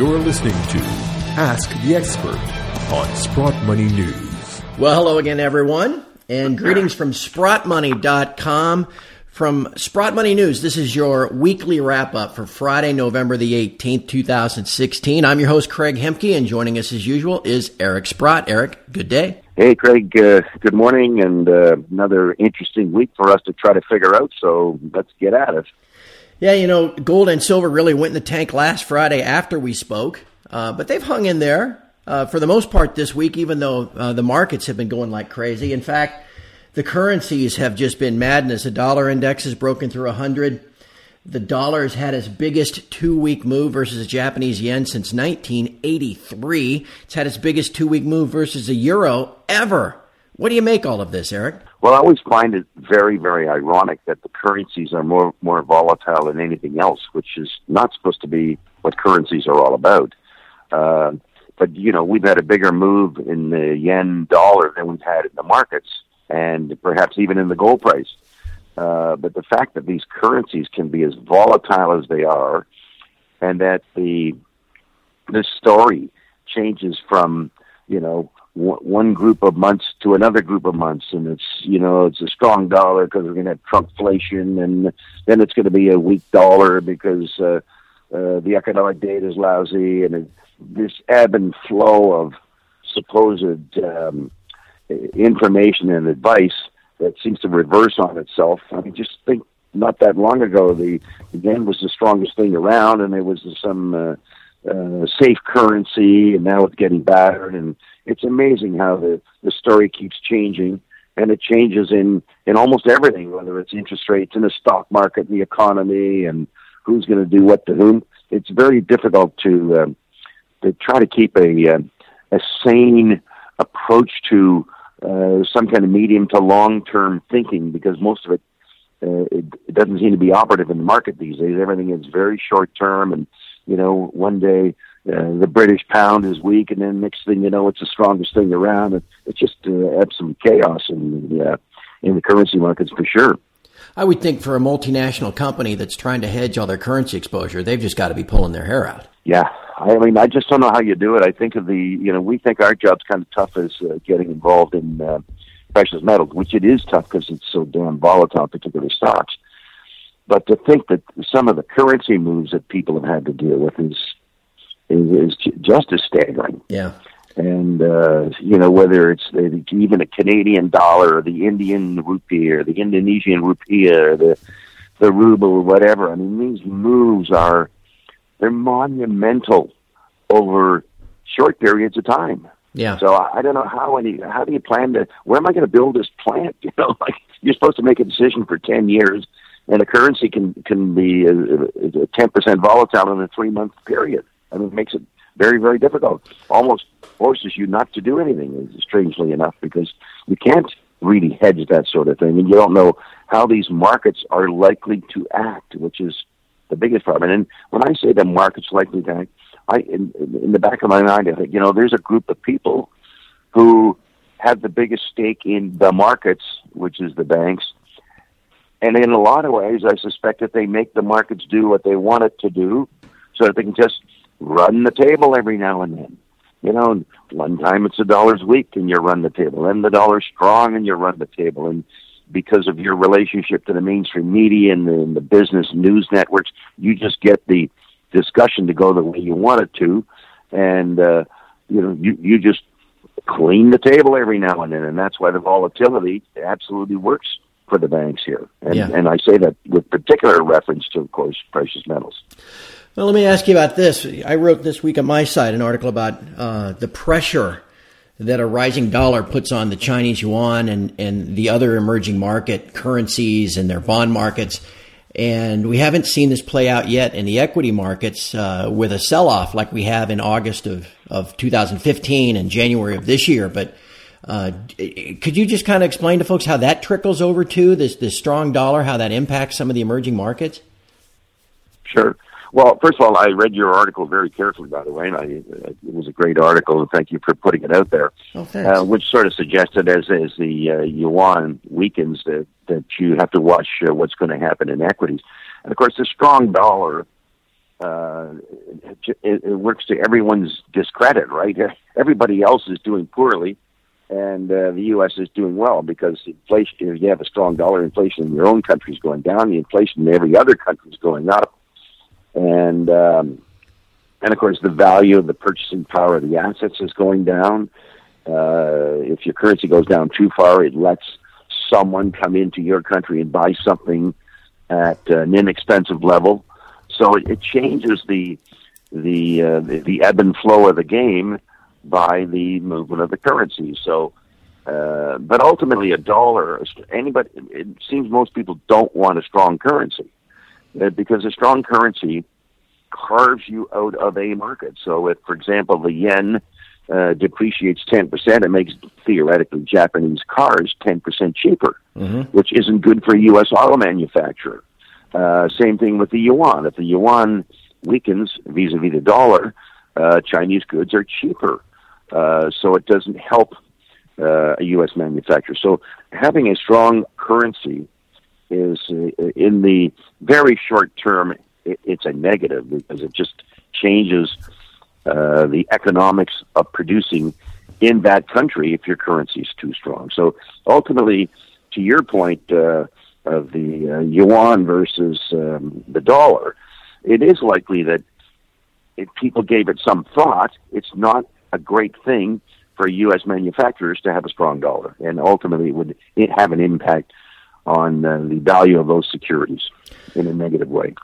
You're listening to Ask the Expert on Sprott Money News. Well, hello again, everyone, and greetings from SprottMoney.com. From Sprott Money News, this is your weekly wrap up for Friday, November the 18th, 2016. I'm your host, Craig Hemke, and joining us as usual is Eric Sprott. Eric, good day. Hey, Craig, uh, good morning, and uh, another interesting week for us to try to figure out, so let's get at it. Yeah, you know, gold and silver really went in the tank last Friday after we spoke, uh, but they've hung in there uh, for the most part this week, even though uh, the markets have been going like crazy. In fact, the currencies have just been madness. The dollar index has broken through 100. The dollar has had its biggest two week move versus the Japanese yen since 1983. It's had its biggest two week move versus the euro ever. What do you make all of this, Eric? Well, I always find it very, very ironic that the currencies are more more volatile than anything else, which is not supposed to be what currencies are all about. Uh, but you know, we've had a bigger move in the yen dollar than we've had in the markets, and perhaps even in the gold price. Uh, but the fact that these currencies can be as volatile as they are, and that the this story changes from you know one group of months to another group of months, and it's you know it's a strong dollar because we're going to have Trumpflation, and then it's going to be a weak dollar because uh, uh, the economic data is lousy, and it, this ebb and flow of supposed um, information and advice that seems to reverse on itself. I mean, just think not that long ago, the, the yen was the strongest thing around, and there was some uh, uh, safe currency, and now it's getting battered. And it's amazing how the the story keeps changing, and it changes in in almost everything, whether it's interest rates in the stock market, the economy, and who's going to do what to whom. It's very difficult to uh, to try to keep a uh, a sane approach to uh, some kind of medium to long term thinking because most of it, uh, it it doesn't seem to be operative in the market these days. Everything is very short term, and you know, one day uh, the British pound is weak, and then next thing you know, it's the strongest thing around. It, it just uh, some chaos in the uh, in the currency markets for sure. I would think for a multinational company that's trying to hedge all their currency exposure, they've just got to be pulling their hair out. Yeah, I mean, I just don't know how you do it. I think of the, you know, we think our job's kind of tough as uh, getting involved in uh, precious metals, which it is tough because it's so damn volatile, particularly stocks. But to think that some of the currency moves that people have had to deal with is is, is just as staggering. Yeah. And uh, you know whether it's the, even a Canadian dollar, or the Indian rupee, or the Indonesian rupiah, or the the ruble, or whatever. I mean, these moves are they're monumental over short periods of time. Yeah. So I, I don't know how any how do you plan to where am I going to build this plant? You know, like you're supposed to make a decision for ten years, and a currency can can be uh, uh, ten percent volatile in a three month period. I mean, it makes it very very difficult. Almost forces you not to do anything. Strangely enough, because you can't really hedge that sort of thing, and you don't know how these markets are likely to act, which is the biggest problem. And when I say the market's likely to act, I in, in the back of my mind, I think you know, there's a group of people who have the biggest stake in the markets, which is the banks. And in a lot of ways, I suspect that they make the markets do what they want it to do so that they can just run the table every now and then. You know, one time it's a dollar's weak and you run the table, then the dollar's strong and you run the table. And because of your relationship to the mainstream media and the, and the business news networks, you just get the discussion to go the way you want it to. And, uh, you know, you, you just clean the table every now and then. And that's why the volatility absolutely works for the banks here. And, Yeah. and I say that with particular reference to, of course, precious metals. Well, let me ask you about this. I wrote this week on my site an article about uh, the pressure that a rising dollar puts on the Chinese yuan and, and the other emerging market currencies and their bond markets. And we haven't seen this play out yet in the equity markets uh, with a sell off like we have in August of, of 2015 and January of this year. But uh, could you just kind of explain to folks how that trickles over to this, this strong dollar, how that impacts some of the emerging markets? Sure. Well, first of all, I read your article very carefully, by the way, and I, it was a great article, and thank you for putting it out there. Oh. Uh, which sort of suggested, as as the uh, yuan weakens, that that you have to watch uh, what's going to happen in equities. And of course, the strong dollar uh, it, it, works to everyone's discredit, right? Everybody else is doing poorly, and uh, the U.S. is doing well because inflation. If you have a strong dollar, inflation in your own country is going down. The inflation in every other country is going up, and um, and of course the value of the purchasing power of the assets is going down. Uh, if your currency goes down too far, it lets someone come into your country and buy something at an inexpensive level. So it, it changes the the, uh, the the ebb and flow of the game by the movement of the currency. So, uh, but ultimately, a dollar. Anybody, it seems most people don't want a strong currency uh, because a strong currency carves you out of a market. So, if, for example, the yen uh, depreciates 10%, it makes theoretically Japanese cars 10% cheaper, mm-hmm. which isn't good for a U.S. auto manufacturer. Uh, same thing with the yuan. If the yuan weakens vis-a-vis the dollar, uh, Chinese goods are cheaper. Uh, so it doesn't help uh, a U.S. manufacturer. So having a strong currency is, uh, in the very short term, it, it's a negative because it just changes uh, the economics of producing in that country if your currency is too strong. So ultimately, to your point uh, of the uh, yuan versus um, the dollar, it is likely that if people gave it some thought, it's not a great thing for U.S. manufacturers to have a strong dollar, and ultimately it would have an impact on uh, the value of those securities in a negative way.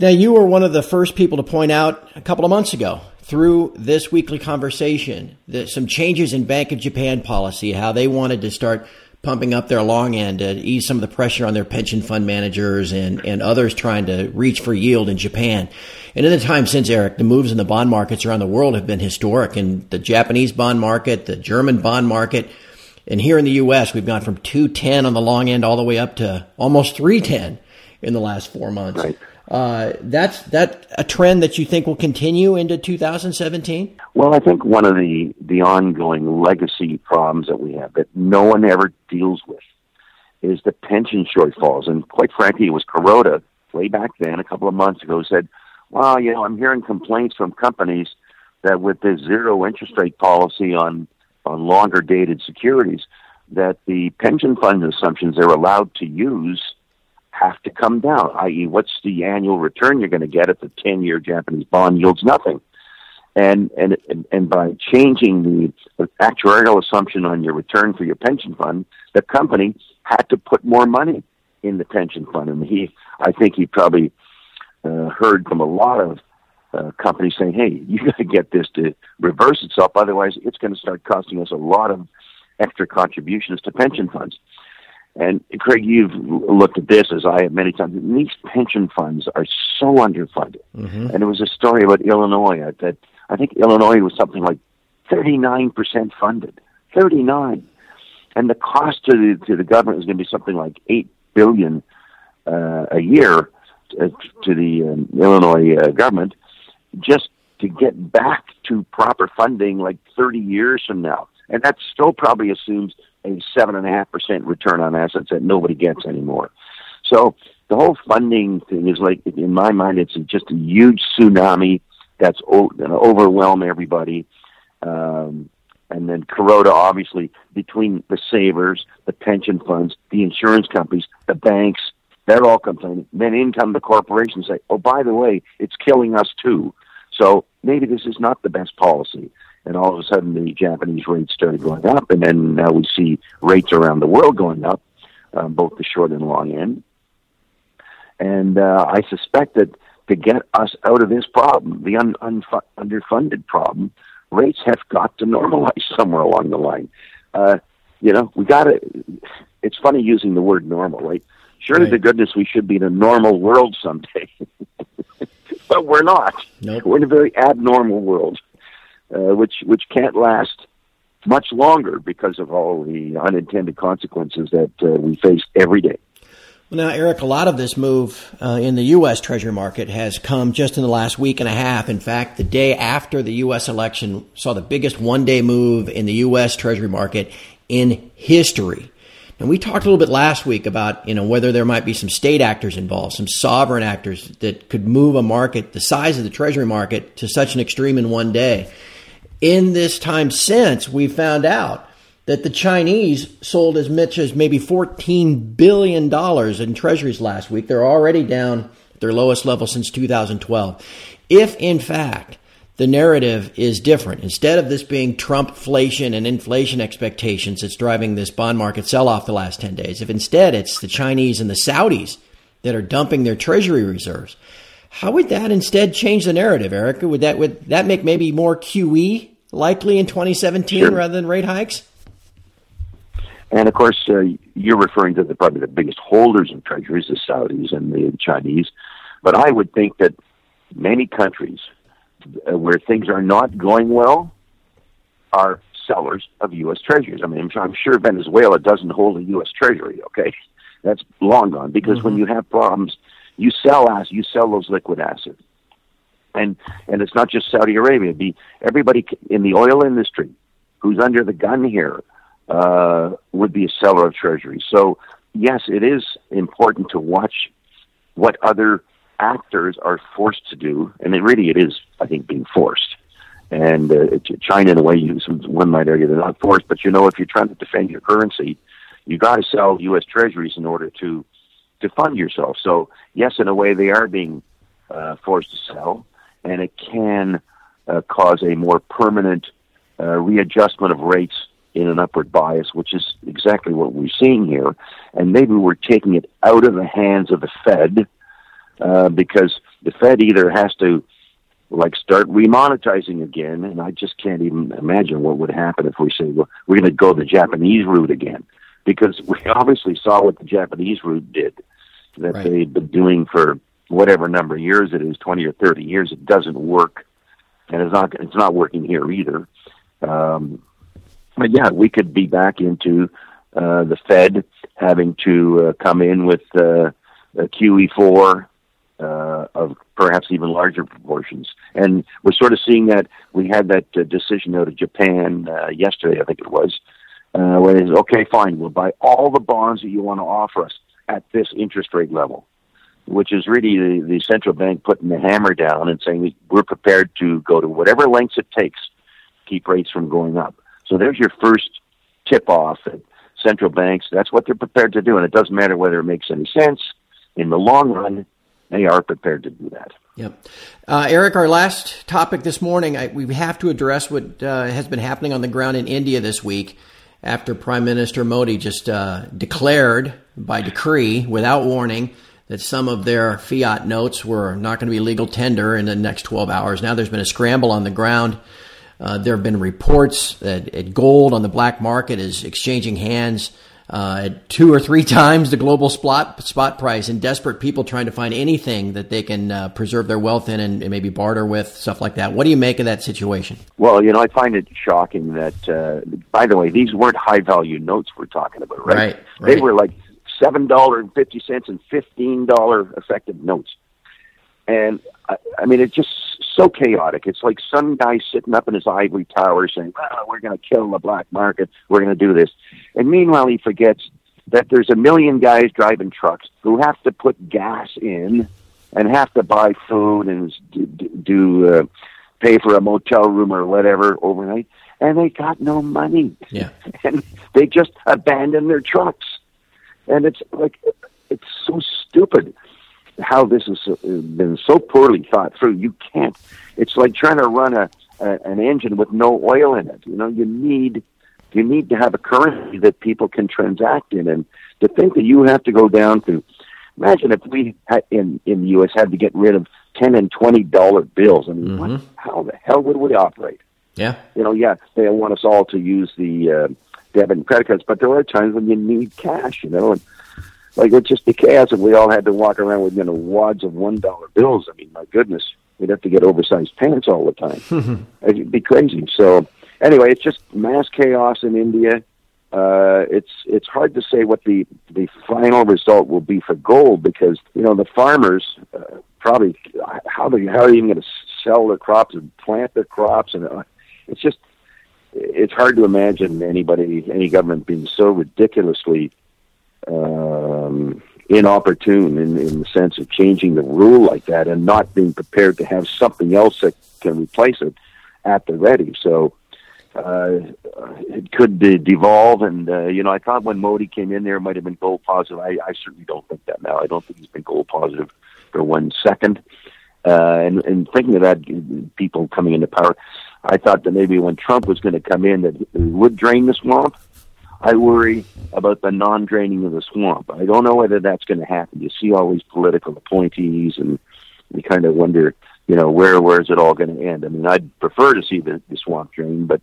Now, you were one of the first people to point out a couple of months ago through this weekly conversation that some changes in Bank of Japan policy, how they wanted to start pumping up their long end to ease some of the pressure on their pension fund managers and, and others trying to reach for yield in Japan. And in the time since, Eric, the moves in the bond markets around the world have been historic. And the Japanese bond market, the German bond market, and here in the U.S., we've gone from 210 on the long end all the way up to almost 310 in the last four months. Right. Uh, that's that a trend that you think will continue into 2017? Well, I think one of the the ongoing legacy problems that we have that no one ever deals with is the pension shortfalls. And quite frankly, it was Kuroda way back then, a couple of months ago, said, "Well, you know, I'm hearing complaints from companies that with this zero interest rate policy on on longer dated securities, that the pension fund assumptions they're allowed to use." Have to come down, i.e., what's the annual return you're going to get if the 10 year Japanese bond yields nothing? And, and, and by changing the actuarial assumption on your return for your pension fund, the company had to put more money in the pension fund. And he, I think he probably uh, heard from a lot of uh, companies saying, hey, you got to get this to reverse itself. Otherwise, it's going to start costing us a lot of extra contributions to pension funds. And Craig, you've looked at this as I have many times. These pension funds are so underfunded. Mm-hmm. And it was a story about Illinois that I think Illinois was something like 39% funded. 39. And the cost to the, to the government is going to be something like 8 billion uh, a year to, to the um, Illinois uh, government just to get back to proper funding like 30 years from now. And that still probably assumes a seven and a half percent return on assets that nobody gets anymore. So the whole funding thing is like, in my mind, it's just a huge tsunami that's going to overwhelm everybody. Um, and then Kuroda, obviously, between the savers, the pension funds, the insurance companies, the banks, they're all complaining. Then in come the corporations say, oh, by the way, it's killing us too. So maybe this is not the best policy and all of a sudden the Japanese rates started going up, and then now we see rates around the world going up, um, both the short and long end. And uh, I suspect that to get us out of this problem, the un- unfu- underfunded problem, rates have got to normalize somewhere along the line. Uh, you know, we got to. It's funny using the word normal, right? Surely right. to goodness we should be in a normal world someday, but we're not. Nope. We're in a very abnormal world uh, which which can't last much longer because of all the unintended consequences that uh, we face every day. Well, now, Eric, a lot of this move uh, in the U.S. Treasury market has come just in the last week and a half. In fact, the day after the U.S. election saw the biggest one day move in the U.S. Treasury market in history. And we talked a little bit last week about you know whether there might be some state actors involved, some sovereign actors that could move a market the size of the treasury market to such an extreme in one day. In this time since, we found out that the Chinese sold as much as maybe $14 billion in treasuries last week. They're already down at their lowest level since 2012. If, in fact, the narrative is different. Instead of this being Trumpflation and inflation expectations that's driving this bond market sell off the last 10 days, if instead it's the Chinese and the Saudis that are dumping their treasury reserves, how would that instead change the narrative, Erica? Would that would that make maybe more QE likely in 2017 sure. rather than rate hikes? And of course, uh, you're referring to the probably the biggest holders of treasuries, the Saudis and the Chinese. But I would think that many countries uh, where things are not going well are sellers of U.S. treasuries. I mean, I'm sure Venezuela doesn't hold a U.S. treasury. Okay, that's long gone because mm-hmm. when you have problems, you sell assets, you sell those liquid assets, and and it's not just Saudi Arabia. Be everybody in the oil industry who's under the gun here uh, would be a seller of treasuries. So yes, it is important to watch what other actors are forced to do, and it really it is, I think, being forced. And uh, China, in a way, you, one might argue they're not forced, but you know, if you're trying to defend your currency, you got to sell U.S. Treasuries in order to to fund yourself. So yes, in a way, they are being uh, forced to sell, and it can uh, cause a more permanent uh, readjustment of rates in an upward bias, which is exactly what we're seeing here. And maybe we're taking it out of the hands of the Fed uh, because the Fed either has to like start remonetizing again, and I just can't even imagine what would happen if we say, well, we're going to go the Japanese route again, because we obviously saw what the Japanese route did, that right. they've been doing for whatever number of years it is, twenty or thirty years. It doesn't work, and it's not it's not working here either. Um, but yeah, we could be back into uh, the Fed having to uh, come in with uh, QE four uh, of perhaps even larger proportions. And we're sort of seeing that. We had that uh, decision out of Japan uh, yesterday, I think it was, uh, where okay, fine, we'll buy all the bonds that you want to offer us at this interest rate level, which is really the, the central bank putting the hammer down and saying we're prepared to go to whatever lengths it takes to keep rates from going up. So there's your first tip off that central banks, that's what they're prepared to do. And it doesn't matter whether it makes any sense. In the long run, they are prepared to do that. Yep. Uh, Eric, our last topic this morning, I, we have to address what uh, has been happening on the ground in India this week after Prime Minister Modi just uh, declared by decree, without warning, that some of their fiat notes were not going to be legal tender in the next 12 hours. Now there's been a scramble on the ground. Uh, there have been reports that gold on the black market is exchanging hands uh, two or three times the global spot spot price, and desperate people trying to find anything that they can uh, preserve their wealth in and, and, maybe barter with stuff like that. What do you make of that situation? Well, you know, I find it shocking that. Uh, by the way, these weren't high value notes we're talking about, right? Right. right. They were like seven dollar and fifty cents and fifteen dollar effective notes, and I, I mean, it just so chaotic. It's like some guy sitting up in his ivory tower saying, well, we're going to kill the black market. We're going to do this. And meanwhile, he forgets that there's a million guys driving trucks who have to put gas in and have to buy food and do, do uh, pay for a motel room or whatever overnight. And they got no money. Yeah. And they just abandon their trucks. And it's like, it's so stupid how this has been so poorly thought through. You can't. It's like trying to run a, a an engine with no oil in it. You know, you need you need to have a currency that people can transact in, and to think that you have to go down to imagine if we had, in in the U.S. had to get rid of ten and twenty dollar bills. I mean, mm-hmm. what, how the hell would we operate? Yeah, you know, yeah, they want us all to use the uh, debit and credit cards, but there are times when you need cash. You know, and like it'd just be chaos if we all had to walk around with you know wads of one dollar bills. I mean, my goodness, we'd have to get oversized pants all the time. It'd be crazy. So anyway, it's just mass chaos in India. Uh, it's it's hard to say what the the final result will be for gold because you know the farmers uh, probably how they how are they even going to sell their crops and plant their crops and uh, it's just it's hard to imagine anybody any government being so ridiculously um, inopportune in, in the sense of changing the rule like that and not being prepared to have something else that can replace it at the ready. So uh, it could de- devolve. And, uh, you know, I thought when Modi came in there, it might have been gold positive. I, I certainly don't think that now. I don't think he's been gold positive for one second. Uh, and, and thinking of that, people coming into power, I thought that maybe when Trump was going to come in, that he would drain the swamp. I worry about the non-draining of the swamp. I don't know whether that's going to happen. You see all these political appointees, and you kind of wonder, you know, where where is it all going to end? I mean, I'd prefer to see the, the swamp drain, but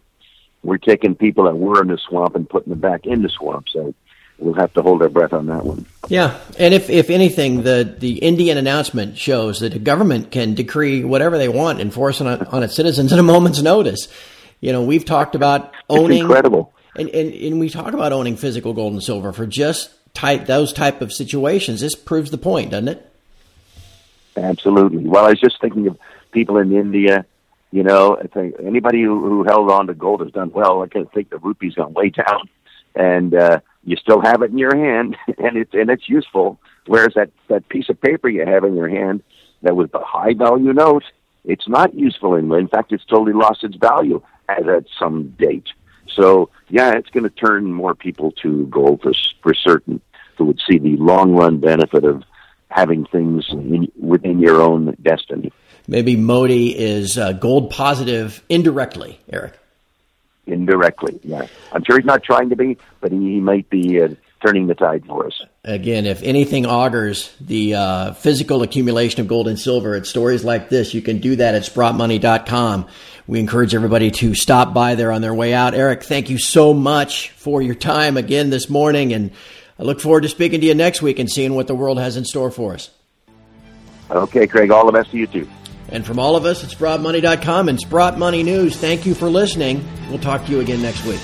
we're taking people that were in the swamp and putting them back in the swamp. So we'll have to hold our breath on that one. Yeah, and if if anything, the the Indian announcement shows that the government can decree whatever they want, enforce on, on its citizens at a moment's notice. You know, we've talked about owning it's incredible and, and, and we talk about owning physical gold and silver for just type those type of situations. This proves the point, doesn't it? Absolutely. Well, I was just thinking of people in India. You know, I think anybody who, who held on to gold has done well. I can think the rupee's gone way down, and uh, you still have it in your hand, and it's and it's useful. Whereas that that piece of paper you have in your hand that was the high value note, it's not useful anymore. In fact, it's totally lost its value as at some date. So yeah, it's going to turn more people to gold for, for certain who would see the long run benefit of having things in, within your own destiny. Maybe Modi is uh, gold positive indirectly, Eric. Indirectly, yeah. I'm sure he's not trying to be, but he, might be uh, turning the tide for us. Again, if anything augurs the uh, physical accumulation of gold and silver at stories like this, you can do that at sprottmoney.com. We encourage everybody to stop by there on their way out. Eric, thank you so much for your time again this morning, and I look forward to speaking to you next week and seeing what the world has in store for us. Okay, Craig, all the best to you too. And from all of us at SprottMoney.com and Sprott Money News, thank you for listening. We'll talk to you again next week.